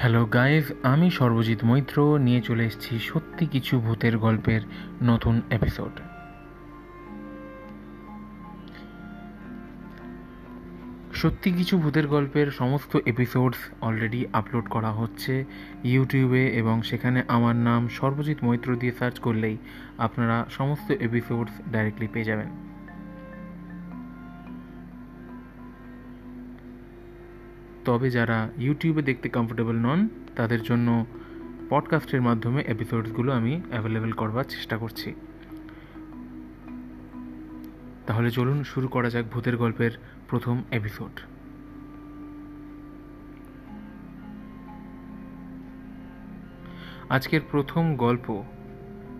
Hello guys আমি সর্বজিৎ মৈত্র। নিয়ে চলে এসেছি সত্যি কিছু ভূতের গল্পের নতুন এপিসোড সত্যি কিছু ভূতের গল্পের সমস্ত এপিসোডস অলরেডি আপলোড করা হচ্ছে ইউটিউবে এবং সেখানে আমার নাম সর্বজিৎ মৈত্র দিয়ে সার্চ করলেই আপনারা সমস্ত এপিসোডস ডাইরেক্টলি পেয়ে যাবেন। তবে যারা ইউটিউবে দেখতে কমফোর্টেবল নন, তাদের জন্য পডকাস্টের মাধ্যমে এপিসোডসগুলো আমি অ্যাভেলেবেল করবার চেষ্টা করছি। তাহলে চলুন শুরু করা যাক ভূতের গল্পের প্রথম এপিসোড আজকের প্রথম গল্প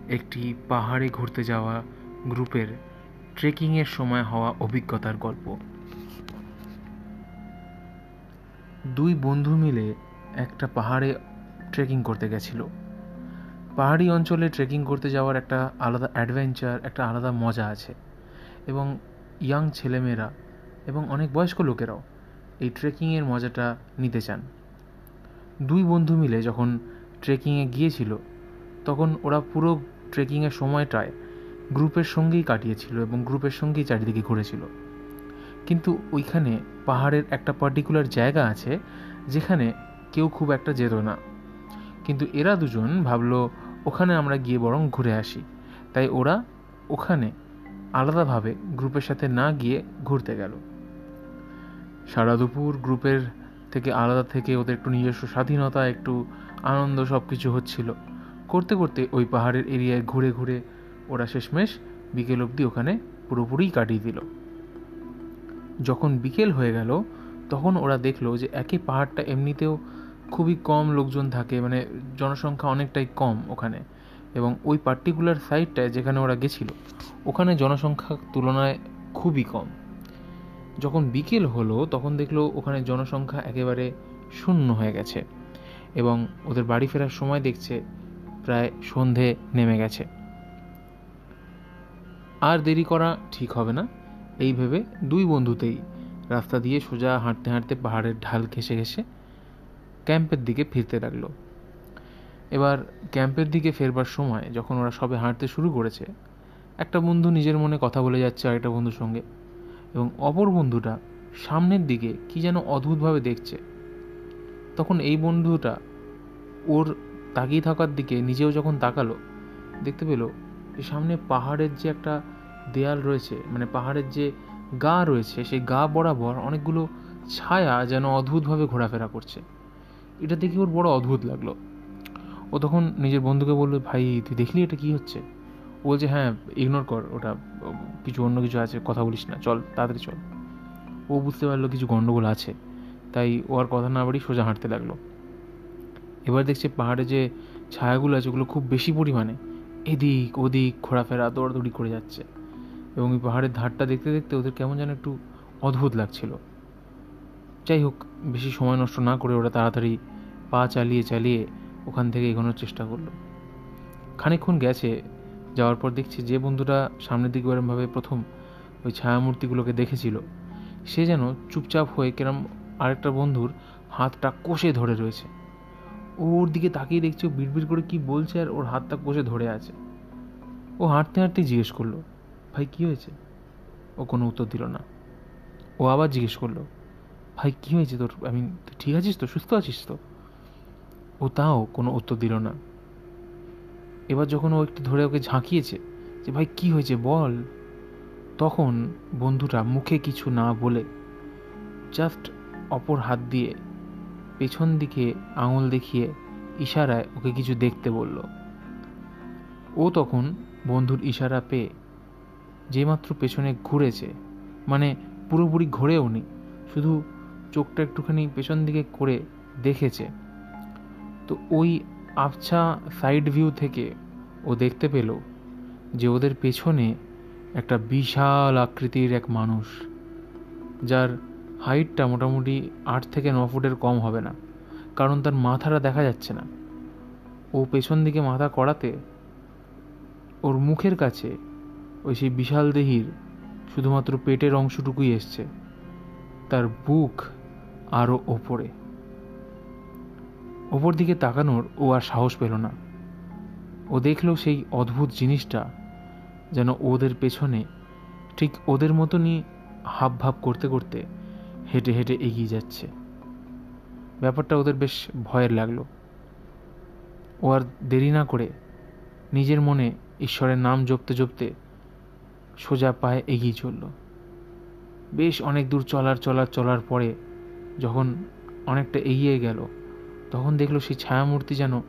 একটি পাহাড়ে ঘুরতে যাওয়া গ্রুপের ট্রেকিংয়ের সময় হওয়া অভিজ্ঞতার গল্প। দুই বন্ধু মিলে একটা পাহাড়ে ট্রেকিং করতে গেছিল। পাহাড়ি অঞ্চলে ট্রেকিং করতে যাওয়ার একটা আলাদা অ্যাডভেঞ্চার একটা আলাদা মজা আছে। এবং ইয়াং ছেলেমেয়েরা এবং অনেক বয়স্ক লোকেরাও এই ট্রেকিংয়ের মজাটা নিতে চান। দুই বন্ধু মিলে যখন ট্রেকিংয়ে গিয়েছিল, তখন ওরা পুরো ট্রেকিংয়ের সময়টায় গ্রুপের সঙ্গেই কাটিয়েছিল এবং গ্রুপের সঙ্গেই চারিদিকে ঘুরেছিল। কিন্তু ওইখানে পাহাড়ের একটা পার্টিকুলার জায়গা আছে যেখানে কেউ খুব একটা যেত না। কিন্তু এরা দুজন ভাবলো, ওখানে আমরা গিয়ে বরং ঘুরে আসি। তাই ওরা ওখানে আলাদাভাবে গ্রুপের সাথে না গিয়ে ঘুরতে গেল। সারা দুপুর গ্রুপের থেকে আলাদা থেকে ওদের একটু নিজস্ব স্বাধীনতা, একটু আনন্দ সব কিছু হচ্ছিল। করতে করতে ওই পাহাড়ের এরিয়ায় ঘুরে ঘুরে ওরা শেষমেশ বিকেল অবধি ওখানে পুরোপুরিই কাটিয়ে দিল। যখন বিকেল হয়ে গেল, তখন ওরা দেখল যে একই পাহাড়টা এমনিতেও খুবই কম লোকজন থাকে মানে জনসংখ্যা অনেকটাই কম ওখানে। এবং ওই পার্টিকুলার সাইডটায় যেখানে ওরা গেছিল, ওখানে জনসংখ্যা তুলনায় খুবই কম। যখন বিকেল হলো, তখন দেখল ওখানে জনসংখ্যা একেবারে শূন্য হয়ে গেছে এবং ওদের বাড়ি ফেরার সময় দেখছে প্রায় সন্ধে নেমে গেছে। আর দেরি করা ঠিক হবে না। এই ভেবে দুই বন্ধুতেই রাস্তা দিয়ে সোজা হাঁটতে হাঁটতে পাহাড়ের ঢাল ঘেসে ঘেসে ক্যাম্পের দিকে ফিরতে লাগল। এবার ক্যাম্পের দিকে ফেরবার সময় যখন ওরা সবে হাঁটতে শুরু করেছে, একটা বন্ধু নিজের মনে কথা বলে যাচ্ছে আরেকটা বন্ধুর সঙ্গে এবং অপর বন্ধুটা সামনের দিকে কি যেন অদ্ভুতভাবে দেখছে। তখন এই বন্ধুটা ওর তাকিয়ে থাকার দিকে নিজেও যখন তাকালো, দেখতে পেল যে সামনে পাহাড়ের যে একটা দেয়াল রয়েছে মানে পাহাড়ের যে গা রয়েছে, সেই গা বরাবর অনেকগুলো ছায়া যেন অদ্ভুতভাবে ঘোরাফেরা করছে। এটা দেখে ওর বড় অদ্ভুত লাগল। ও তখন নিজের বন্ধুকে বলল, ভাই, তুই দেখলি এটা কি হচ্ছে? ও বলছে হ্যাঁ ইগনোর কর, ওটা কিছু অন্য কিছু আছে, কথা বলিস না, চল, তাড়াতাড়ি চল। ও বুঝতে পারল কিছু গণ্ডগোল আছে, তাই ও আর কথা না বাড়ি সোজা হাঁটতে লাগল। এবার দেখছে পাহাড়ে যে ছায়াগুলো আছে, ওগুলো খুব বেশি পরিমাণে, এদিক ওদিক ঘোরাফেরা, দৌড়াদৌড়ি করে যাচ্ছে। এবং এই পাহাড়ের ধারটা দেখতে দেখতে ওদের কেমন যেন একটু অদ্ভুত লাগছিল। যাই হোক বেশি সময় নষ্ট না করে ওরা তাড়াতাড়ি পা চালিয়ে চালিয়ে ওখান থেকে এগোনোর চেষ্টা করল। খানিক্ষণ গেছে, যাওয়ার পর দেখছি যে বন্ধুটা সামনের দিকে এরমভাবে প্রথম ওই ছায়ামূর্তিগুলোকে দেখেছিল, সে যেন চুপচাপ হয়ে কেরম আরেকটা বন্ধুর হাতটা কষে ধরে রয়েছে। ওর দিকে তাকিয়ে দেখছি বিড়বিড় করে কি বলছে আর ওর হাতটা কষে ধরে আছে। ও হাঁটতে হাঁটতে জিজ্ঞেস করল ভাই, কী হয়েছে? ও কোনো উত্তর দিল না। ও আবার জিজ্ঞেস করল, ভাই, কী হয়েছে তোর? আমি তুই ঠিক আছিস তো? সুস্থ আছিস তো? ও তাও কোনো উত্তর দিল না। এবার যখন ও একটু ধরে ওকে ঝাঁকিয়েছে যে, ভাই, কি হয়েছে বল? তখন বন্ধুটা মুখে কিছু না বলে জাস্ট অপর হাত দিয়ে পেছন দিকে আঙুল দেখিয়ে ইশারায় ওকে কিছু দেখতে বলল। ও তখন বন্ধুর ইশারা পেয়ে যেমাত্র পেছনে ঘুরেছে মানে পুরোপুরি ঘোরেও নি শুধু চোখটা একটুখানি পেছন দিকে করে দেখেছে। তো ওই আবছা সাইড ভিউ থেকে ও দেখতে পেল যে ওদের পেছনে একটা বিশাল আকৃতির এক মানুষ, যার হাইটটা মোটামুটি আট থেকে ন ফুটের কম হবে না, কারণ তার মাথাটা দেখা যাচ্ছে না। ও পেছন দিকে মাথা করাতে ওর মুখের কাছে ওই সেই বিশাল দেহির শুধুমাত্র পেটের অংশটুকুই এসছে। তার বুক আরও ওপরে। ওপর দিকে তাকানোর ও আর সাহস পেল না। ও দেখল সেই অদ্ভুত জিনিসটা যেন ওদের পেছনে ঠিক ওদের মতনই হাব ভাব করতে করতে হেঁটে হেঁটে এগিয়ে যাচ্ছে। ব্যাপারটা ওদের বেশ ভয়ের লাগল। ও আর দেরি না করে নিজের মনে ঈশ্বরের নাম জপতে জপতে সোজা পায়ে এগিয়ে চলল। বেশ অনেক দূর চলার চলার চলার পরে যখন অনেকটা এগিয়ে গেল, তখন দেখল সেই ছায়ামূর্তি যেন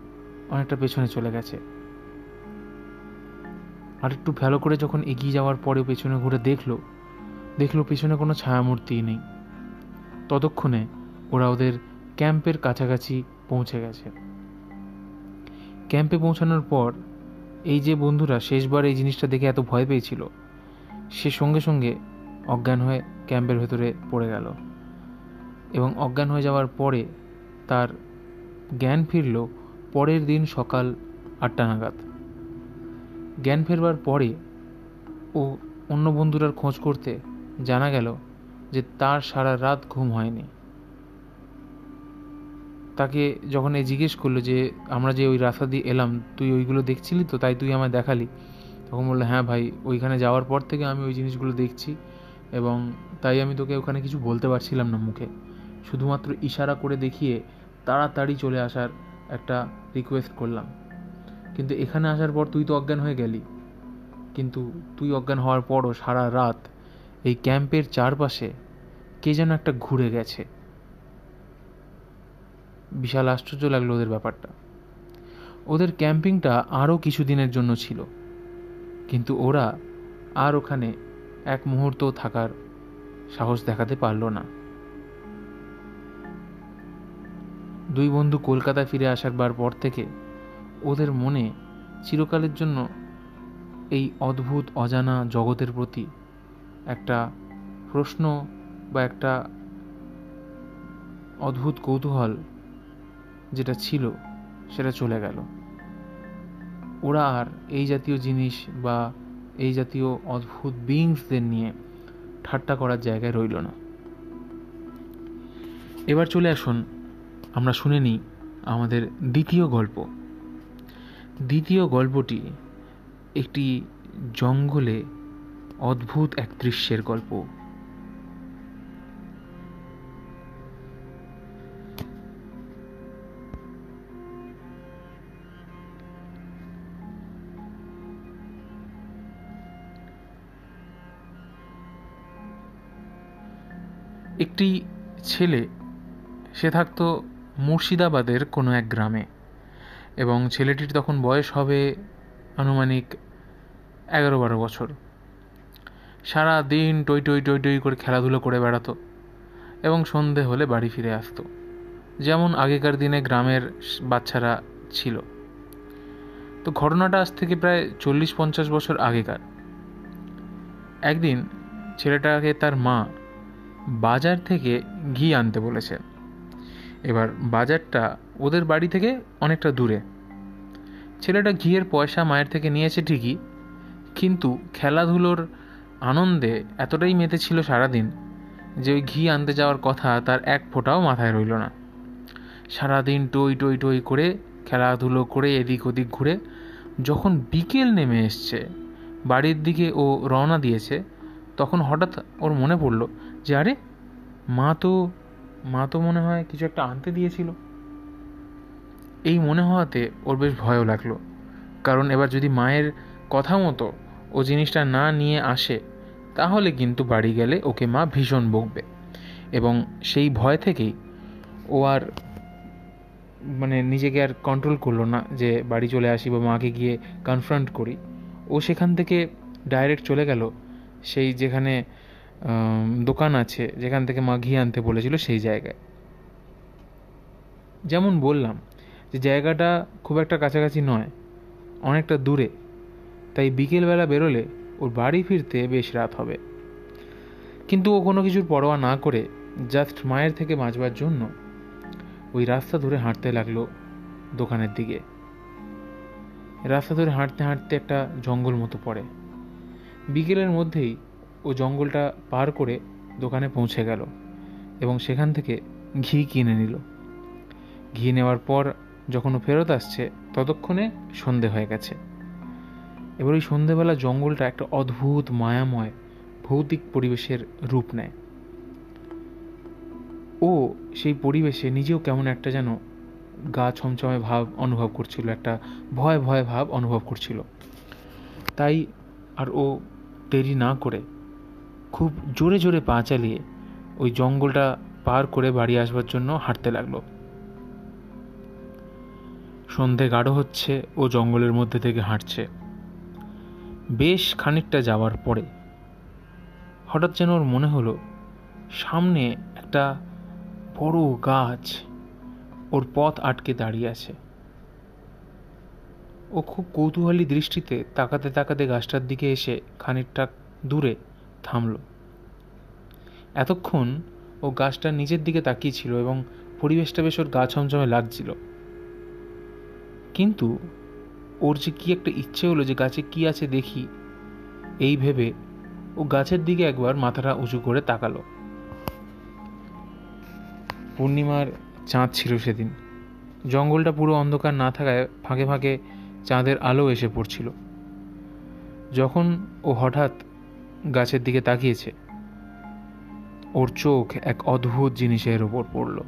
অনেকটা পেছনে চলে গেছে। আর একটু ভালো করে যখন এগিয়ে যাওয়ার পরে পেছনে ঘুরে দেখল দেখল পেছনে কোনো ছায়ামূর্তিই নেই। ততক্ষণে ওরা ওদের ক্যাম্পের কাছাকাছি পৌঁছে গেছে। ক্যাম্পে পৌঁছানোর পর এই যে বন্ধুরা, শেষবার এই জিনিসটা দেখে এত ভয় পেয়েছিল। সে সঙ্গে সঙ্গে অজ্ঞান হয়ে ক্যাম্পের ভেতরে পড়ে গেল। এবং অজ্ঞান হয়ে যাওয়ার পরে তার জ্ঞান ফিরল পরের দিন সকাল আটটা নাগাদ। জ্ঞান ফেরবার পরে ও অন্য বন্ধুরার খোঁজ করতে জানা গেল যে তার সারা রাত ঘুম হয়নি। তাকে যখন এই জিজ্ঞেস করল যে, আমরা যে ওই রাস্তা দিয়ে এলাম, তুই ওইগুলো দেখছিলি তো? তাই তুই আমায় দেখালি। তখন বলল হ্যাঁ ভাই, ওইখানে যাওয়ার পর থেকে আমি ওই জিনিসগুলো দেখছি এবং তাই আমি তোকে ওখানে কিছু বলতে পারছিলাম না মুখে। শুধুমাত্র ইশারা করে দেখিয়ে তাড়াতাড়ি চলে আসার একটা রিকোয়েস্ট করলাম। কিন্তু এখানে আসার পর তুই তো অজ্ঞান হয়ে গেলি। কিন্তু তুই অজ্ঞান হওয়ার পরও সারা রাত এই ক্যাম্পের চারপাশে কে যেন একটা ঘুরে গেছে। বিশাল আশ্চর্য লাগল ওদের ব্যাপারটা। ওদের ক্যাম্পিংটা আরও কিছু দিনের জন্য ছিল। কিন্তু ওরা আর ওখানে এক মুহূর্ত থাকার সাহস দেখাতে পারল না। দুই বন্ধু কলকাতায় ফিরে আসার বার পর থেকে ওদের মনে চিরকালের জন্য এই অদ্ভুত, অজানা জগতের প্রতি একটা প্রশ্ন বা একটা অদ্ভুত কৌতূহল যেটা ছিল, সেটা চলে গেল। ওরা আর এই জাতীয় জিনিস বা এই জাতীয় অদ্ভুত বিংসদের নিয়ে ঠাট্টা করার জায়গায় রইল না। এবার চলে আসুন, আমরা শুনে নিই আমাদের দ্বিতীয় গল্প। দ্বিতীয় গল্পটি একটি জঙ্গলে অদ্ভুত এক দৃশ্যের গল্প। একটি ছেলে, সে থাকতো মুর্শিদাবাদের কোনো এক গ্রামে এবং ছেলেটির তখন বয়স হবে আনুমানিক এগারো বারো বছর। সারা দিন টই টই টই টই করে খেলাধুলো করে বেড়াতো এবং সন্ধে হলে বাড়ি ফিরে আসতো, যেমন আগেকার দিনে গ্রামের বাচ্চারা ছিল। তো ঘটনাটা আজ থেকে প্রায় চল্লিশ পঞ্চাশ বছর আগেকার। একদিন ছেলেটাকে তার মা বাজার থেকে ঘি আনতে বলেছে। এবার বাজারটা ওদের বাড়ি থেকে অনেকটা দূরে। ছেলেটা ঘিয়ের পয়সা মায়ের থেকে নিয়েছে ঠিকই, কিন্তু খেলাধুলোর আনন্দে এতটাই মেতেছিল সারাদিন যে ওই ঘি আনতে যাওয়ার কথা তার এক ফোঁটাও মাথায় রইল না। সারাদিন টই টই টই করে খেলাধুলো করে এদিক ওদিক ঘুরে যখন বিকেল নেমে এসছে, বাড়ির দিকে ও রওনা দিয়েছে, তখন হঠাৎ ওর মনে পড়ল যে আরে, মা তো মা তো মনে হয় কিছু একটা আনতে দিয়েছিল। এই মনে হওয়াতে ওর বেশ ভয়ও লাগল। কারণ এবার যদি মায়ের কথা মতো ও জিনিসটা না নিয়ে আসে, তাহলে কিন্তু বাড়ি গেলে ওকে মা ভীষণ বকবে। এবং সেই ভয় থেকেই ও আর মানে নিজেকে আর কন্ট্রোল করল না যে বাড়ি চলে আসি বা মাকে গিয়ে কনফ্রন্ট করি। ও সেখান থেকে ডাইরেক্ট চলে গেল। সেই যেখানে দোকান আছে, যেখান থেকে মা ঘি আনতে বলেছিল সেই জায়গায়। যেমন বললাম যে জায়গাটা খুব একটা কাছাকাছি নয়, অনেকটা দূরে। তাই বিকেলবেলা বেরোলে ওর বাড়ি ফিরতে বেশ রাত হবে। কিন্তু ও কোনো কিছুর পরোয়া না করে জাস্ট মায়ের থেকে বাঁচবার জন্য ওই রাস্তা ধরে হাঁটতে লাগল দোকানের দিকে। রাস্তা ধরে হাঁটতে হাঁটতে একটা জঙ্গল মতো পড়ে। বিকেলের মধ্যেই ও জঙ্গলটা পার করে দোকানে পৌঁছে গেল এবং সেখান থেকে ঘি কিনে নিল। ঘি নেওয়ার পর যখন ও ফেরত আসছে, ততক্ষণে সন্ধে হয়ে গেছে। এবার ওই সন্ধেবেলা জঙ্গলটা একটা অদ্ভুত মায়াময় ভৌতিক পরিবেশের রূপ নেয়। ও সেই পরিবেশে নিজেও কেমন একটা যেন গা ছমছমে ভাব অনুভব করছিল, একটা ভয় ভয় ভাব অনুভব করছিল। তাই আর ও দেরি না করে খুব জোরে জোরে পা চালিয়ে ওই জঙ্গলটা পার করে বাড়ি আসবার জন্য হাঁটতে লাগল। সন্ধে গাঢ় হচ্ছে ও জঙ্গলের মধ্যে থেকে হাঁটছে। বেশ খানিকটা যাওয়ার পরে হঠাৎ যেন ওর মনে হলো, সামনে একটা বড় গাছ ওর পথ আটকে দাঁড়িয়ে আছে। ও খুব কৌতূহলী দৃষ্টিতে তাকাতে তাকাতে গাছটার দিকে এসে খানিকটা দূরে থামল। এতক্ষণ ও গাছটার নিচের দিকে তাকিয়েছিল এবং পরিবেশটা বেশ ওর গা ছমছমে লাগছিল। কিন্তু ওর যে কী একটা ইচ্ছে হলো যে গাছে কি আছে দেখি, এই ভেবে ও গাছের দিকে একবার মাথাটা উঁচু করে তাকালো। পূর্ণিমার চাঁদ ছিল সেদিন। জঙ্গলটা পুরো অন্ধকার না থাকায় ফাঁকে ফাঁকে চাঁদের আলো এসে পড়ছিল। যখন ও হঠাৎ গাছের দিকে তাকিয়েছে। ওর চোখ এক অদ্ভুত জিনিসের ওপর পড়ল।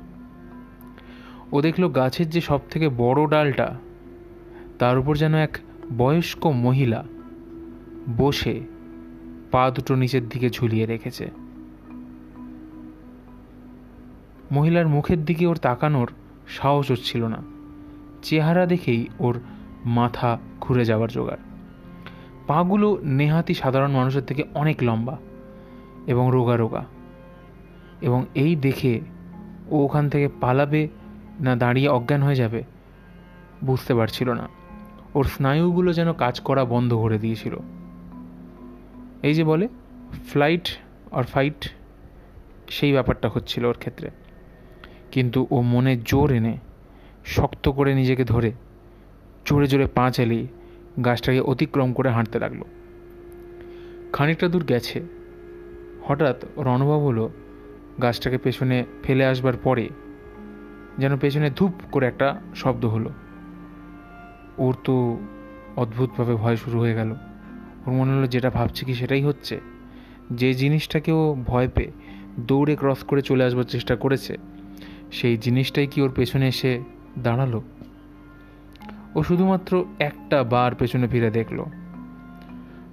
ও দেখল গাছের যে সব থেকে বড় ডালটা, তার উপর যেন এক বয়স্ক মহিলা বসে পা দুটো নিচের দিকে ঝুলিয়ে রেখেছে। মহিলার মুখের দিকে ওর তাকানোর সাহস হচ্ছিল না। চেহারা দেখেই ওর মাথা ঘুরে যাওয়ার জোগাড়। পাগুলো নেহাতি সাধারণ মানুষের থেকে অনেক লম্বা এবং রোগা রোগা। এবং এই দেখে ও ওখান থেকে পালাবে না দাঁড়িয়ে অজ্ঞান হয়ে যাবে বুঝতে পারছিল না। ওর স্নায়ুগুলো যেন কাজ করা বন্ধ করে দিয়েছিল। এই যে বলে ফ্লাইট আর ফাইট সেই ব্যাপারটা হচ্ছিল ওর ক্ষেত্রে। কিন্তু ও মনে জোর এনে শক্ত করে নিজেকে ধরে, জোরে জোরে পা চালিয়ে গাছটাকে অতিক্রম করে হাঁটতে লাগল। খানিকটা দূর গেছে। হঠাৎ অনুভব হলো গাছটাকে পেছনে ফেলে আসবার পরে যেন পেছনে ধূপ করে একটা শব্দ হলো। ওর তো অদ্ভুতভাবে ভয় শুরু হয়ে গেল। ওর মনে হলো যেটা ভাবছে কি সেটাই হচ্ছে। যে জিনিসটাকে ও ভয় পেয়ে দৌড়ে ক্রস করে চলে আসবার চেষ্টা করেছে, সেই জিনিসটাই কি ওর পেছনে এসে দাঁড়াল? ও শুধুমাত্র একটা বার পেছনে ফিরে দেখল।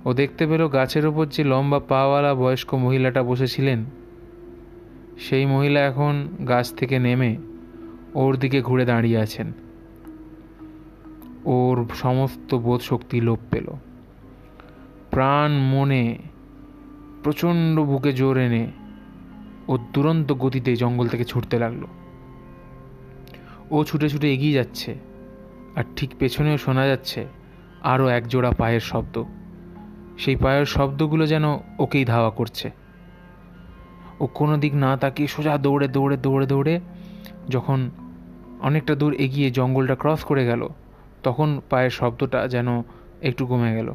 ও দেখতে পেল গাছের ওপর যে লম্বা পাওয়ালা বয়স্ক মহিলাটা বসেছিলেন। সেই মহিলা এখন গাছ থেকে নেমে ওর দিকে ঘুরে দাঁড়িয়ে আছেন। ওর সমস্ত বোধ শক্তি লোপ পেল। প্রাণ মনে প্রচণ্ড বুকে জোর এনে ও দুরন্ত গতিতে জঙ্গল থেকে ছুটতে লাগল। ও ছুটে ছুটে এগিয়ে যাচ্ছে। আর ঠিক পেছনেও শোনা যাচ্ছে আরও একজোড়া পায়ের শব্দ। সেই পায়ের শব্দগুলো যেন ওকেই ধাওয়া করছে। ও কোনো দিক না তাকিয়ে সোজা দৌড়ে দৌড়ে দৌড়ে দৌড়ে যখন অনেকটা দূর এগিয়ে জঙ্গলটা ক্রস করে গেল, তখন পায়ের শব্দটা যেন একটু কমে গেল।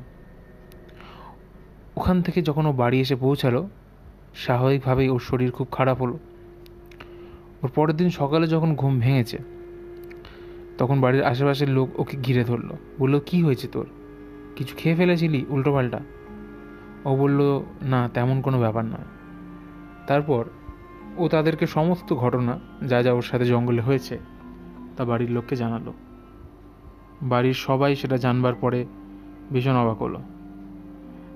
ওখান থেকে যখন ও বাড়ি এসে পৌঁছালো, স্বাভাবিকভাবেই ওর শরীর খুব খারাপ হলো। ওর পরের দিন সকালে যখন ঘুম ভেঙেছে তখন বাড়ির আশেপাশের লোক ওকে ঘিরে ধরলো। বলল, কি হয়েছে তোর? কিছু খেয়ে ফেলেছিলি? উল্টোপাল্টা ও বলল, না, তেমন কোনো ব্যাপার নয়। তারপর ও তাদেরকে সমস্ত ঘটনা, যা যা ওর সাথে জঙ্গলে হয়েছে, তা বাড়ির লোককে জানালো। বাড়ির সবাই সেটা জানবার পরে ভীষণ অবাক হলো।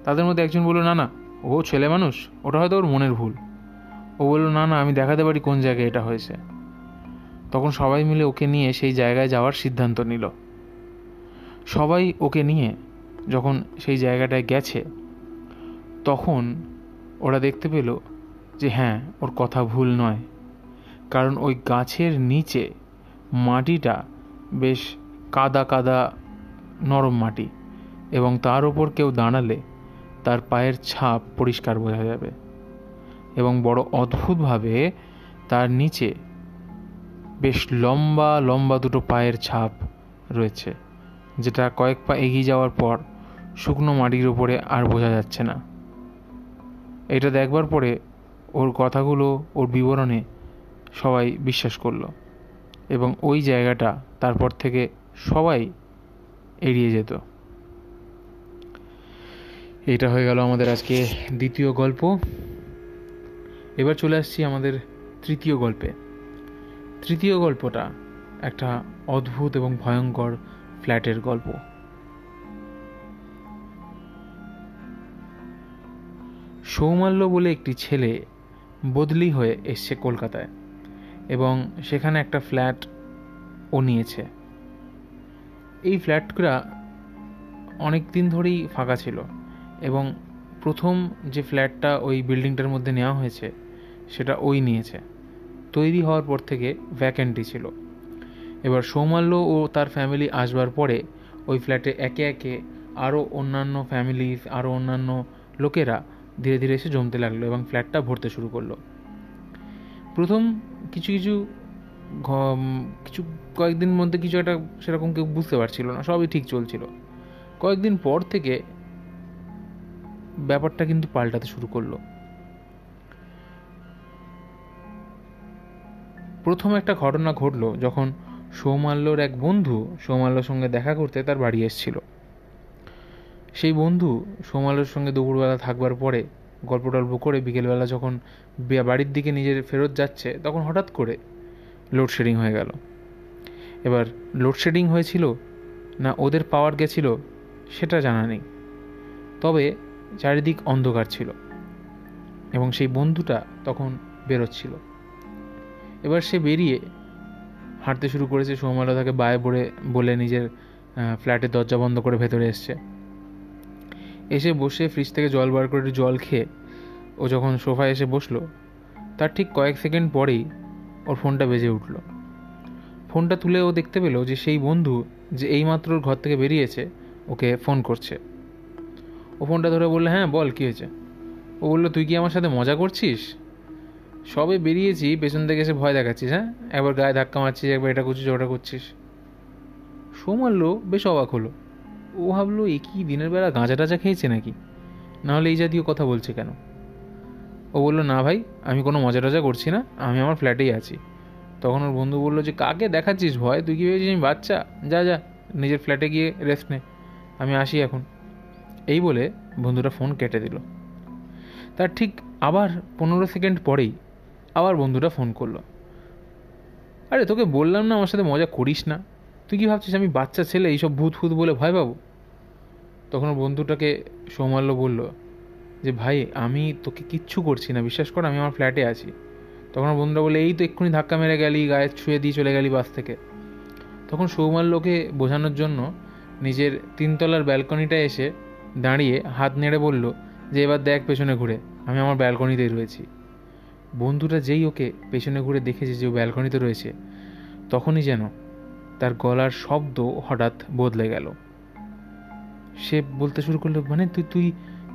তাদের মধ্যে একজন বলল, না না, ও ছেলে মানুষ, ওটা হয়তো ওর মনের ভুল। ও বলল, না না, আমি দেখাতে পারি কোন জায়গায় এটা হয়েছে। তখন সবাই মিলে ওকে নিয়ে সেই জায়গায় যাওয়ার সিদ্ধান্ত নিল। সবাই ওকে নিয়ে যখন সেই জায়গাটায় গেছে, তখন ওরা দেখতে পেল যে হ্যাঁ ওর কথা ভুল নয়। কারণ ওই গাছের নিচে মাটিটা বেশ কাদা কাদা নরম মাটি এবং তার ওপর কেউ দাঁড়ালে তার পায়ের ছাপ পরিষ্কার বোঝা যাবে এবং বড় অদ্ভুতভাবে তার নিচে বেশ লম্বা লম্বা দুটো পায়ের ছাপ রয়েছে, যেটা কয়েক পা এগিয়ে যাওয়ার পর শুকনো মাটির উপরে আর বোঝা যাচ্ছে না। এটা দেখবার পরে ওর কথাগুলো, ওর বিবরণে সবাই বিশ্বাস করল এবং ওই জায়গাটা তারপর থেকে সবাই এড়িয়ে যেত। এটা হয়ে গেল আমাদের আজকে দ্বিতীয় গল্প। এবার চলে আসছি আমাদের তৃতীয় গল্পে। তৃতীয় গল্পটা একটা অদ্ভুত এবং ভয়ঙ্কর ফ্ল্যাটের গল্প। সৌমাল্য বলে একটি ছেলে বদলি হয়ে এসছে কলকাতায় এবং সেখানে একটা ফ্ল্যাট ও নিয়েছে। এই ফ্ল্যাটটা অনেক দিন ধরেই ফাঁকা ছিল এবং প্রথম যে ফ্ল্যাটটা ওই বিল্ডিংটার মধ্যে নেওয়া হয়েছে সেটা ওই নিয়েছে। তৈরি হওয়ার পর থেকে ভ্যাকেন্টি ছিল। এবার সৌমাল্য ও তার ফ্যামিলি আসবার পরে ওই ফ্ল্যাটে একে একে আরও অন্যান্য ফ্যামিলি আরও অন্যান্য লোকেরা ধীরে ধীরে এসে জমতে লাগল এবং ফ্ল্যাটটা ভরতে শুরু করল। প্রথম কিছু কিছু কিছু কয়েকদিন মধ্যে কিছু একটা সেরকম কেউ বুঝতে পারছিল না, সবই ঠিক চলছিল। কয়েকদিন পর থেকে ব্যাপারটা কিন্তু পাল্টাতে শুরু করল। প্রথম একটা ঘটনা ঘটলো যখন সৌমাল্যর এক বন্ধু সৌমাল্যর সঙ্গে দেখা করতে তার বাড়ি এসেছিল। সেই বন্ধু সৌমাল্যর সঙ্গে দুপুরবেলা থাকবার পরে গল্প টল্প করে বিকেলবেলা যখন বাড়ির দিকে নিজের ফেরত যাচ্ছে তখন হঠাৎ করে লোডশেডিং হয়ে গেল। এবার লোডশেডিং হয়েছিল না ওদের পাওয়ার গেছিল সেটা জানা নেই। তবে চারিদিক অন্ধকার ছিল এবং সেই বন্ধুটা তখন বেরোচ্ছিল। এবার সে বেরিয়ে হাঁটতে শুরু করেছে। সৌমাল্য তাকে বায়ে বলে বলে নিজের ফ্ল্যাটের দরজা বন্ধ করে ভেতরে এসছে। এসে বসে ফ্রিজ থেকে জল বার করে জল খেয়ে ও যখন সোফায় এসে বসল, তার ঠিক কয়েক সেকেন্ড পরেই ওর ফোনটা বেজে উঠল। ফোনটা তুলে ও দেখতে পেল যে সেই বন্ধু যে এইমাত্র ঘর থেকে বেরিয়েছে, ওকে ফোন করছে। ও ফোনটা ধরে বলল হ্যাঁ বল, কী হয়েছে? ও বলল, তুই কি আমার সাথে মজা করছিস? সবে বেরিয়েছি, পেছন থেকে এসে ভয় দেখাচ্ছিস হ্যাঁ? একবার গায়ে ধাক্কা মারছিস, একবার এটা করছিস, ওটা করছিস। সোমাল্য বেশ অবাক হলো। ও ভাবলো, এ কি দিনের বেলা গাঁজা টাজা খেয়েছে নাকি? নাহলে এই জাতীয় কথা বলছে কেন? ও বলল, না ভাই, আমি কোনো মজা টজা করছি না, আমি আমার ফ্ল্যাটেই আছি। তখন ওর বন্ধু বলল, যে কাকে দেখাচ্ছিস ভয়? তুই কি ভেবেছিস আমি বাচ্চা? যা যা, নিজের ফ্ল্যাটে গিয়ে রেস্ট নে, আমি আসি এখন। এই বলে বন্ধুটা ফোন কেটে দিল। তার ঠিক আবার পনেরো সেকেন্ড পরেই আবার বন্ধুটা ফোন করল। আরে তোকে বললাম না আমার সাথে মজা করিস না। তুই কি ভাবছিস আমি বাচ্চা ছেলে, এইসব ভূত ফুত বলে ভয় পাবো? তখন বন্ধুটাকে সৌমাল্য বলল যে, ভাই, আমি তোকে কিচ্ছু করছি না, বিশ্বাস কর, আমি আমার ফ্ল্যাটে আছি। তখন বন্ধুরা বলে এই তো এক্ষুনি ধাক্কা মেরে গেলি, গায়ে ছুঁয়ে দিয়ে চলে গেলি বাস থেকে। তখন সৌমাল্যকে বোঝানোর জন্য নিজের তিনতলার ব্যালকনিটা এসে দাঁড়িয়ে হাত নেড়ে বলল যে, এবার দেখ পেছনে ঘুরে, আমি আমার ব্যালকনিতেই রয়েছি। বন্ধুটা যেই ওকে পেছনে ঘুরে দেখেছে যে ও ব্যালকনিতে রয়েছে, তখনই যেন তার গলার শব্দ হঠাৎ বদলে গেল। সে বলতে শুরু করল মানে তুই তুই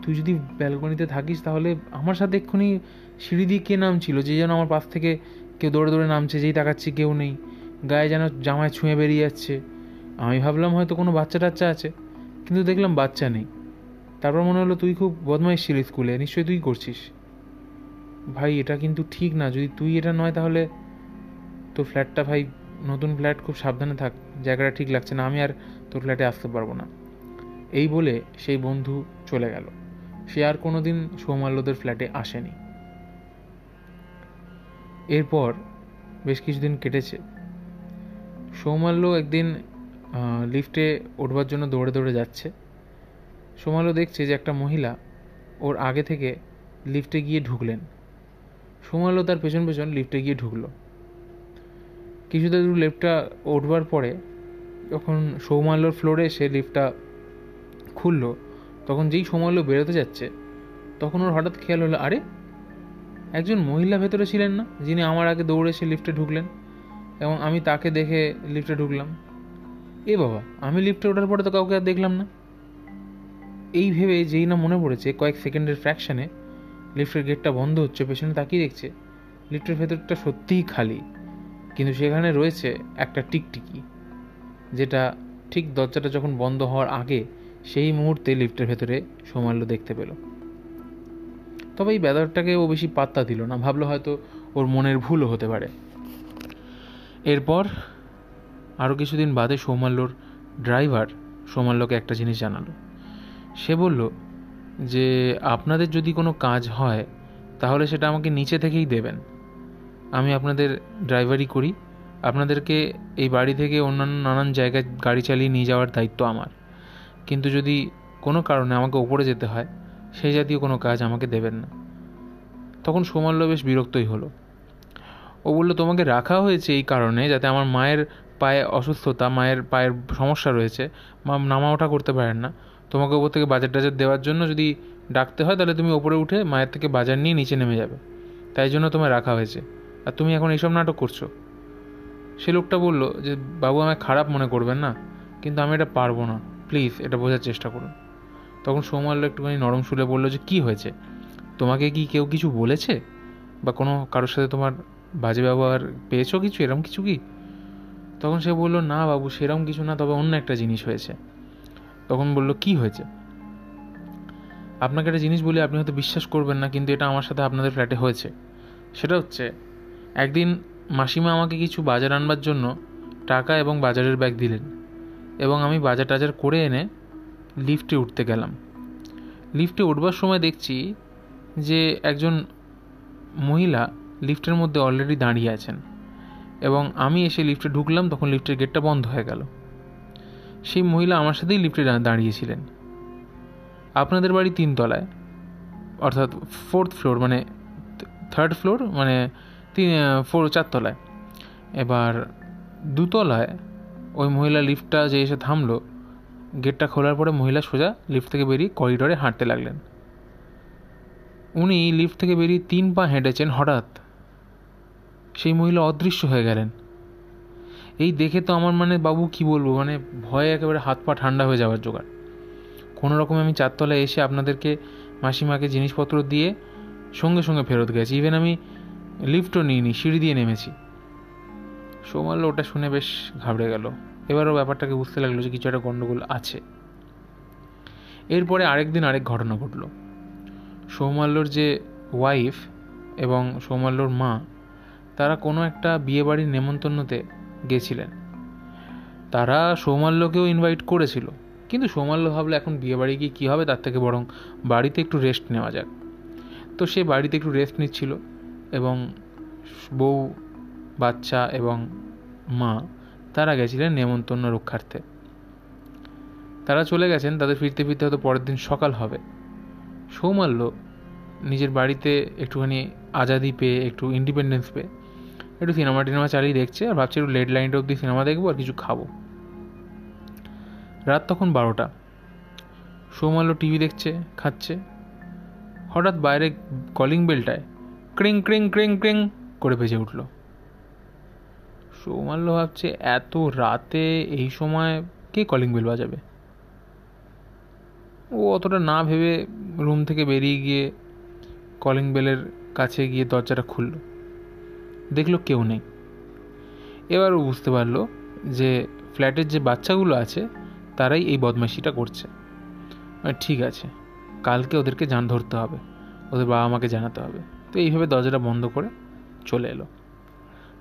তুই যদি ব্যালকনিতে থাকিস তাহলে আমার সাথে এক্ষুনি সিঁড়ি দিয়ে কে নামছিল যে যেন আমার পাশ থেকে কেউ দৌড়ে দৌড়ে নামছে, যেই তাকাচ্ছি কেউ নেই। গায়ে যেন জামায় ছুঁয়ে বেরিয়ে যাচ্ছে। আমি ভাবলাম হয়তো কোনো বাচ্চা টাচ্চা আছে, কিন্তু দেখলাম বাচ্চা নেই। তারপর মনে হলো তুই খুব বদমাইশ ছিলি স্কুলে, নিশ্চয়ই তুই করছিস। ভাই, এটা কিন্তু ঠিক না। যদি তুই এটা নয়, তাহলে তো ফ্ল্যাটটা ভাই, নতুন ফ্ল্যাট খুব সাবধানে থাক। জায়গাটা ঠিক লাগছে না। আমি আর তোর ফ্ল্যাটে আসতে পারব না। এই বলে সেই বন্ধু চলে গেল। সে আর কোনো দিন সৌমাল্যদের ফ্ল্যাটে আসেনি। এরপর বেশ কিছুদিন কেটেছে। সৌমাল্য একদিন লিফটে উঠবার জন্য দৌড়ে দৌড়ে যাচ্ছে। সৌমাল্য দেখছে যে একটা মহিলা ওর আগে থেকে লিফটে গিয়ে ঢুকলেন। সৌমাল্য তার পেছন পেছন লিফটে গিয়ে ঢুকলো। কিছুটা দূর লিফটটা উঠবার পরে যখন সৌমাল্যর ফ্লোরে সে লিফটটা খুললো, তখন যেই সৌমাল্য বেরোতে যাচ্ছে, তখন ওর হঠাৎ খেয়াল হলো, আরে, একজন মহিলা ভেতরে ছিলেন না, যিনি আমার আগে দৌড়ে সে লিফটে ঢুকলেন এবং আমি তাকে দেখে লিফটে ঢুকলাম? এ বাবা, আমি লিফটে ওঠার পরে তো কাউকে আর দেখলাম না। এই ভেবে যেই না মনে পড়েছে, কয়েক সেকেন্ডের ফ্র্যাকশানে লিফটের গেটটা বন্ধ হচ্ছে, পেছনে তাকিয়ে দেখছে লিফটের ভেতরটা সত্যিই খালি। কিন্তু সেখানে রয়েছে একটা টিকটিকি, যেটা ঠিক দরজাটা যখন বন্ধ হওয়ার আগে সেই মুহূর্তে লিফটের ভেতরে সৌমাল্য দেখতে পেল। তবে এই ব্যাপারটাকে ও বেশি পাত্তা দিল না, ভাবলো হয়তো ওর মনের ভুলও হতে পারে। এরপর আরও কিছুদিন বাদে সৌমাল্যর ড্রাইভার সৌমাল্যকে একটা জিনিস জানালো। সে বলল যে আপনাদের যদি কোনো কাজ হয়, তাহলে সেটা আমাকে নিচে থেকেই দেবেন। আমি আপনাদের ড্রাইভারি করি। আপনাদেরকে এই বাড়ি থেকে অন্যান্য নানান জায়গায় গাড়ি চালিয়ে নিয়ে যাওয়ার দায়িত্ব আমার। কিন্তু যদি কোনো কারণে আমাকে ওপরে যেতে হয় সেই জাতীয় কোনো কাজ আমাকে দেবেন না। তখন সৌমাল্য বেশ বিরক্তই হলো। ও বলল, তোমাকে রাখা হয়েছে এই কারণে যাতে আমার মায়ের পায়ে অসুস্থতা, মায়ের পায়ের সমস্যা রয়েছে, মা নামা ওঠা করতে পারেন না। তোমাকে ওপর থেকে বাজার টাজার দেওয়ার জন্য যদি ডাকতে হয়, তাহলে তুমি ওপরে উঠে মায়ের থেকে বাজার নিয়ে নিচে নেমে যাবে। তাই জন্য তোমায় রাখা হয়েছে। আর তুমি এখন এইসব নাটক করছ। সে লোকটা বলল যে, বাবু, আমায় খারাপ মনে করবেন না, কিন্তু আমি এটা পারব না। প্লিজ, এটা বোঝার চেষ্টা করুন। তখন সৌমাল্য একটুখানি নরম সুরে বলল যে, কী হয়েছে? তোমাকে কি কেউ কিছু বলেছে? বা কোনো কারোর সাথে তোমার বাজে ব্যবহার পেয়েছ কিছু? এরম কিছু কি? তখন সে বলল, না বাবু, সেরম কিছু না, তবে অন্য একটা জিনিস হয়েছে। তখন বলল, কি হয়েছে? আপনাকে একটা জিনিস বলি, আপনি হয়তো বিশ্বাস করবেন না, কিন্তু এটা আমার সাথে আপনাদের ফ্ল্যাটে হয়েছে। সেটা হচ্ছে, একদিন মাসিমা আমাকে কিছু বাজার আনবার জন্য টাকা এবং বাজারের ব্যাগ দিলেন এবং আমি বাজার টাজার করে এনে লিফটে উঠতে গেলাম। লিফটে উঠবার সময় দেখছি যে একজন মহিলা লিফটের মধ্যে অলরেডি দাঁড়িয়ে আছেন। এবং আমি এসে লিফটে ঢুকলাম, তখন লিফটের গেটটা বন্ধ হয়ে গেল। সেই মহিলা আমার সাথেই লিফটে দাঁড়িয়েছিলেন। আপনাদের বাড়ি তিনতলায়, অর্থাৎ ফোর্থ ফ্লোর মানে থার্ড ফ্লোর মানে তিন ফোর চারতলায়। এবার দুতলায় ওই মহিলা লিফটটা যে এসে থামলো, গেটটা খোলার পরে মহিলা সোজা লিফট থেকে বেরিয়ে করিডোরে হাঁটতে লাগলেন। উনি লিফট থেকে বেরিয়ে তিন পা হেঁটেছেন হঠাৎ। সেই মহিলা অদৃশ্য হয়ে গেলেন। এই দেখে তো আমার মানে বাবু, কি বলব? মানে ভয়ে একেবারে হাত পা ঠান্ডা হয়ে যাওয়ার জোগাড়। কোনো রকমে আমি চারতলায় এসে আপনাদেরকে, মাসিমাকে জিনিসপত্র দিয়ে সঙ্গে সঙ্গে ফেরত গেছি। ইভেন আমি লিফটও নিইনি, সিঁড়ি দিয়ে নেমেছি। সৌমাল্য ওটা শুনে বেশ ঘাবড়ে গেল। এবারও ব্যাপারটাকে বুঝতে লাগল যে কিছু একটা গণ্ডগোল আছে। এরপরে আরেক দিন আরেক ঘটনা ঘটল। সৌমাল্যর যে ওয়াইফ এবং সৌমাল্যর মা তারা কোনো একটা বিয়েবাড়ির নেমন্তন্নতে গেছিলেন। তারা সৌমাল্যকেও ইনভাইট করেছিল, কিন্তু সৌমাল্য ভাবলো এখন বিয়েবাড়ি গিয়ে কী হবে তার থেকে বরং বাড়িতে একটু রেস্ট নেওয়া যাক। তো সে বাড়িতে একটু রেস্ট নিচ্ছিল এবং বউ, বাচ্চা এবং মা তারা গেছিলেন নেমন্তন্ন রক্ষার্থে। তারা চলে গেছেন, তাদের ফিরতে ফিরতে হয়তো পরের দিন সকাল হবে। সৌমাল্য নিজের বাড়িতে একটুখানি আজাদি পেয়ে, একটু ইন্ডিপেন্ডেন্স পেয়ে একটু সিনেমা টিনেমা চালিয়ে দেখছে আর ভাবছে একটু লেট লাইনটা অব্দি সিনেমা দেখব আর কিছু খাব। রাত তখন বারোটা। সৌমাল্য টিভি দেখছে, খাচ্ছে। হঠাৎ বাইরে কলিং বেলটায় ক্রিং ক্রিং ক্রিং ক্রিং করে বেজে উঠল। সৌমাল্য ভাবছে, এত রাতে এই সময় কে কলিং বেল বাজাবে? ও অতটা না ভেবে রুম থেকে বেরিয়ে গিয়ে কলিং বেলের কাছে গিয়ে দরজাটা খুলল। দেখল কেউ নেই। এবার ও বুঝতে পারল যে ফ্ল্যাটের যে বাচ্চাগুলো আছে, তারাই এই বদমাইশিটা করছে। ঠিক আছে, কালকে ওদেরকে জান ধরতে হবে, ওদের বাবা মাকে জানাতে হবে। তো এইভাবে দরজাটা বন্ধ করে চলে এলো।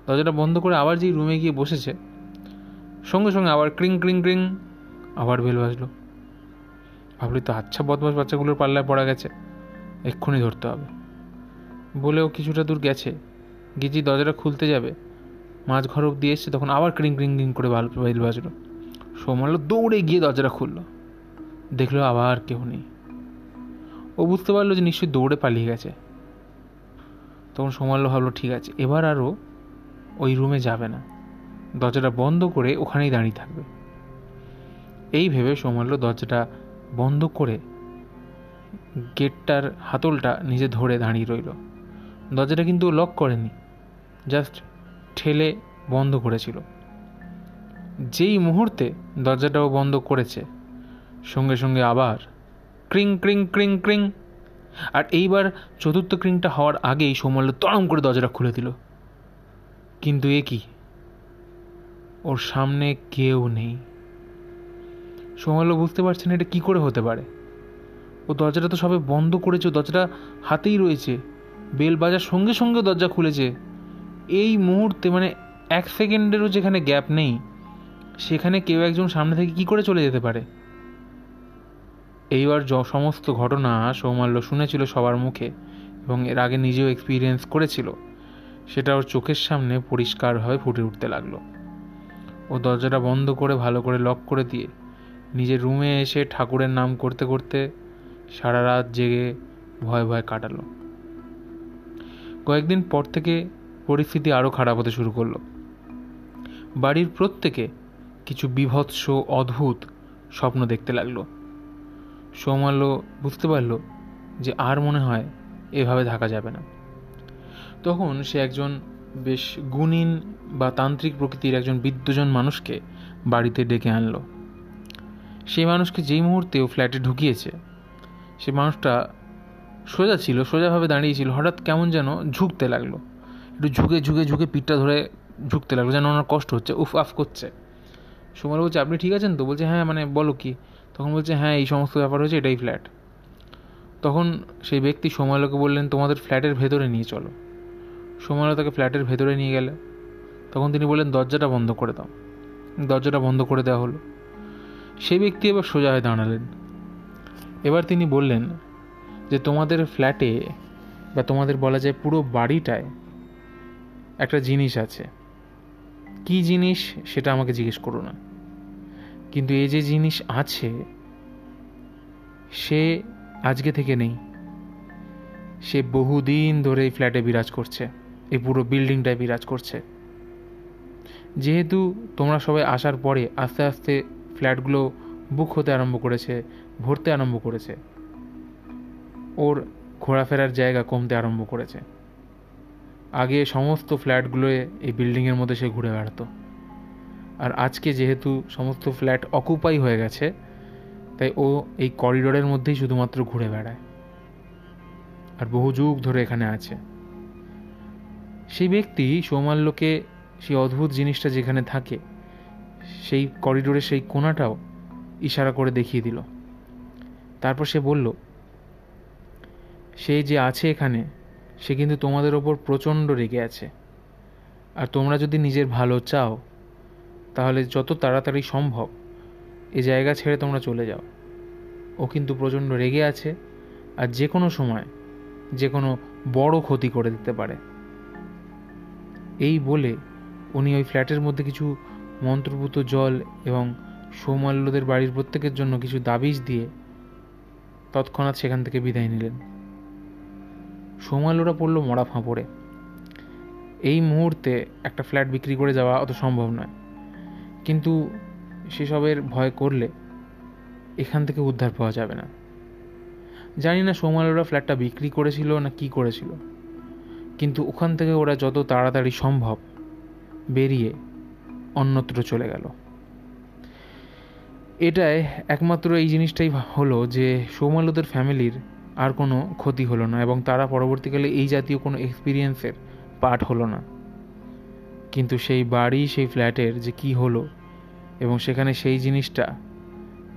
দরজাটা বন্ধ করে আবার যেই রুমে গিয়ে বসেছে, সঙ্গে সঙ্গে আবার ক্রিং ক্রিং ক্রিং, আবার বেল বাজলো। ভাবলি তো আচ্ছা বদমাস বাচ্চাগুলোর পাল্লায় পড়া গেছে, এক্ষুনি ধরতে হবে। বলেও কিছুটা দূর গেছে গিয়ে দরজাটা খুলতে যাবে। মাঝ ঘর অব্দি এসছে, তখন আবার ক্রিং ক্রিং ক্রিং করে বেল বাজলো। সৌমাল্য দৌড়ে গিয়ে দরজাটা খুললো। দেখল আবার কেউ নেই। ও বুঝতে পারল যে নিশ্চয়ই দৌড়ে পালিয়ে গেছে। তখন সৌমাল্য ভাবলো, ঠিক আছে, এবার আরও ওই রুমে যাবে না। দরজাটা বন্ধ করে ওখানেই দাঁড়িয়ে থাকবে। এই ভেবে সৌমাল্য দরজাটা বন্ধ করে গেটটার হাতলটা নিজে ধরে দাঁড়িয়ে রইল। দরজাটা কিন্তু লক করেনি। জাস্ট ঠেলে বন্ধ করেছিল। যেই মুহূর্তে দরজাটাও বন্ধ করেছে, সঙ্গে সঙ্গে আবার ক্রিং ক্রিং ক্রিং ক্রিং, আর এইবার চতুর্থ ক্রিংটা হওয়ার আগেই সৌমাল্য তরম করে দরজাটা খুলে দিল। কিন্তু এ কি? ওর সামনে কেউ নেই। সৌমাল্য বুঝতে পারছে না এটা কী করে হতে পারে। ও দরজাটা তো সবে বন্ধ করেছে, দরজাটা হাতেই রয়েছে। বেল বাজার সঙ্গে সঙ্গে দরজা খুলেছে। এই মুহূর্তে মানে এক সেকেন্ডেরও যেখানে গ্যাপ নেই, সেখানে কেউ একজন সামনে থেকে কি করে চলে যেতে পারে? এইবার য, সমস্ত ঘটনা সৌমাল্য শুনেছিল সবার মুখে এবং এর আগে নিজেও এক্সপিরিয়েন্স করেছিল। সেটা ওর চোখের সামনে পরিষ্কারভাবে ফুটে উঠতে লাগল। ও দরজাটা বন্ধ করে ভালো করে লক করে দিয়ে নিজের রুমে এসে ঠাকুরের নাম করতে করতে সারা রাত জেগে ভয় ভয় কাটালো। কয়েকদিন পর থেকে পরিস্থিতি আরও খারাপ হতে শুরু করল। বাড়ির প্রত্যেকে কিছু বিভৎস, অদ্ভুত স্বপ্ন দেখতে লাগল। সৌমাল্য বুঝতে পারল যে আর মনে হয় এভাবে থাকা যাবে না। তখন সে একজন বেশ গুণীন বা তান্ত্রিক প্রকৃতির একজন বিদ্যজন মানুষকে বাড়িতে ডেকে আনলো। সেই মানুষকে যেই মুহূর্তে ও ফ্ল্যাটে ঢুকিয়েছে, সে মানুষটা সোজা ছিল, সোজাভাবে দাঁড়িয়েছিল হঠাৎ কেমন যেন ঝুঁকতে লাগল। একটু ঝুঁকে ঝুঁকে ঝুঁকে পিঠটা ধরে ঝুঁকতে লাগল, যেন ওনার কষ্ট হচ্ছে, উফ, আফ করছে। সুমাল বলছে, আপনি ঠিক আছেন তো? বলছে হ্যাঁ মানে বলো কি? তখন বলছে হ্যাঁ এই সমস্ত ব্যাপার হচ্ছে এটাই ফ্ল্যাট। তখন সেই ব্যক্তি সোমালোকে বললেন, তোমাদের ফ্ল্যাটের ভেতরে নিয়ে চলো। সোমালো তাকে ফ্ল্যাটের ভেতরে নিয়ে গেলে। তখন তিনি বললেন, দরজাটা বন্ধ করে দাও। দরজাটা বন্ধ করে দেওয়া হলো। সেই ব্যক্তি এবার সোজা হয়ে দাঁড়ালেন। এবার তিনি বললেন যে, তোমাদের ফ্ল্যাটে বা তোমাদের বলা যায় পুরো বাড়িটায় একটা জিনিস আছে। কি জিনিস সেটা আমাকে জিজ্ঞেস করো না। কিন্তু এই যে জিনিস আছে, সে আজকে থেকে নেই। সে বহুদিন ধরে এই ফ্ল্যাটে বিরাজ করছে, এই পুরো বিল্ডিংটায় বিরাজ করছে। যেহেতু তোমরা সবাই আসার পরে আস্তে আস্তে ফ্ল্যাটগুলো বুক হতে আরম্ভ করেছে, ভরতে আরম্ভ করেছে, ওর ঘোরাফেরার জায়গা কমতে আরম্ভ করেছে। আগে সমস্ত ফ্ল্যাটগুলোয় এই বিল্ডিংয়ের মধ্যে সে ঘুরে বেড়াতো। আর আজকে যেহেতু সমস্ত ফ্ল্যাট অকুপাই হয়ে গেছে, তাই ও এই করিডোরের মধ্যেই শুধুমাত্র ঘুরে বেড়ায়। আর বহু যুগ ধরে এখানে আছে। সেই ব্যক্তি সৌমাল্যকে সেই অদ্ভুত জিনিসটা যেখানে থাকে, সেই করিডোরের সেই কোনাটাও ইশারা করে দেখিয়ে দিল। তারপর সে বলল, সে যে আছে এখানে সে কিন্তু তোমাদের ওপর প্রচণ্ড রেগে আছে। আর তোমরা যদি নিজের ভালো চাও, তাহলে যত তাড়াতাড়ি সম্ভব এ জায়গা ছেড়ে তোমরা চলে যাও। ও কিন্তু প্রচণ্ড রেগে আছে আর যে কোনো সময়, যে কোনো বড় ক্ষতি করে দিতে পারে। এই বলে উনি ওই ফ্ল্যাটের মধ্যে কিছু মন্ত্রভূত জল এবং সৌমাল্যদের বাড়ির প্রত্যেকের জন্য কিছু দাবিজ দিয়ে তৎক্ষণাৎ সেখান থেকে বিদায় নিলেন। সৌমাল্যরা পড়ল মরা ফাঁপড়ে। এই মুহূর্তে একটা ফ্ল্যাট বিক্রি করে যাওয়া অত সম্ভব নয়। কিন্তু সেসবের ভয় করলে এখান থেকে উদ্ধার পাওয়া যাবে না। জানি না সৌমালরা ফ্ল্যাটটা বিক্রি করেছিল না কি করেছিল। কিন্তু ওখান থেকে ওরা যত তাড়াতাড়ি সম্ভব বেরিয়ে অন্যত্র চলে গেল। এটায় একমাত্র এই জিনিসটাই হলো যে সৌমালদের ফ্যামিলির আর কোনো ক্ষতি হলো না এবং তারা পরবর্তীকালে এই জাতীয় কোনো এক্সপিরিয়েন্সের পার্ট হলো না। কিন্তু সেই বাড়ি, সেই ফ্ল্যাটের যে কি হলো এবং সেখানে সেই জিনিসটা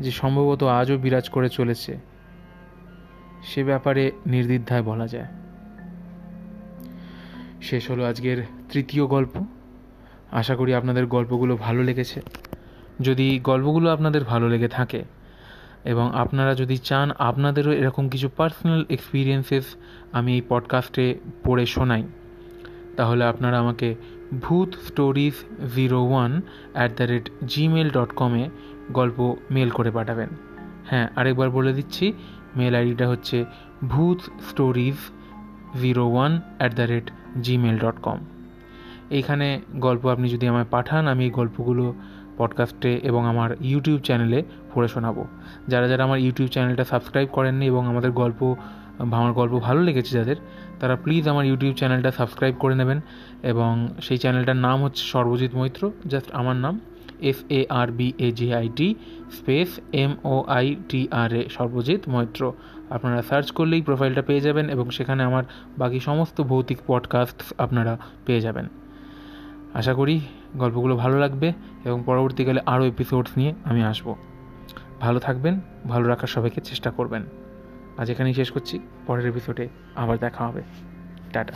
যে সম্ভবত আজও বিরাজ করে চলেছে, সে ব্যাপারে নির্দ্বিধায় বলা যায়। শেষ হলো আজকের তৃতীয় গল্প। আশা করি আপনাদের গল্পগুলো ভালো লেগেছে। যদি গল্পগুলো আপনাদের ভালো লেগে থাকে এবং আপনারা যদি চান, আপনাদেরও এরকম কিছু পার্সোনাল এক্সপিরিয়েন্সেস আমি এই পডকাস্টে পড়ে শোনাই। তাহলে আপনারা আমাকে ভূত stories zero one at the rate Gmail dot কমে গল্প মেল করে পাঠাবেন। হ্যাঁ আরেকবার বলে দিচ্ছি মেল আইডিটা হচ্ছে ভূত stories zero one at the rate Gmail dot com এইখানে গল্প আপনি যদি আমায় পাঠান, আমি এই গল্পগুলো পডকাস্টে এবং আমার ইউটিউব চ্যানেলে পড়ে শোনাবো। যারা যারা আমার ইউটিউব চ্যানেলটা সাবস্ক্রাইব করেননি এবং আমাদের গল্প, আমার গল্প ভালো লেগেছে যাদের, তারা প্লিজ আমার ইউটিউব চ্যানেলটা সাবস্ক্রাইব করে নেবেন এবং সেই চ্যানেলটার নাম হচ্ছে সর্বজিৎ মৈত্র জাস্ট আমার নাম F A R B A J I T space M O I T R A Sarbajit Maitra. আপনারা সার্চ করলেই প্রোফাইলটা পেয়ে যাবেন এবং সেখানে আমার বাকি সমস্ত ভৌতিক পডকাস্ট আপনারা পেয়ে যাবেন। আশা করি গল্পগুলো ভালো লাগবে এবং পরবর্তীকালে আরও এপিসোডস নিয়ে আমি আসব। ভালো থাকবেন, ভালো রাখার সবাইকে চেষ্টা করবেন। আজ এখানেই শেষ করছি, পরের এপিসোডে আবার দেখা হবে। টাটা।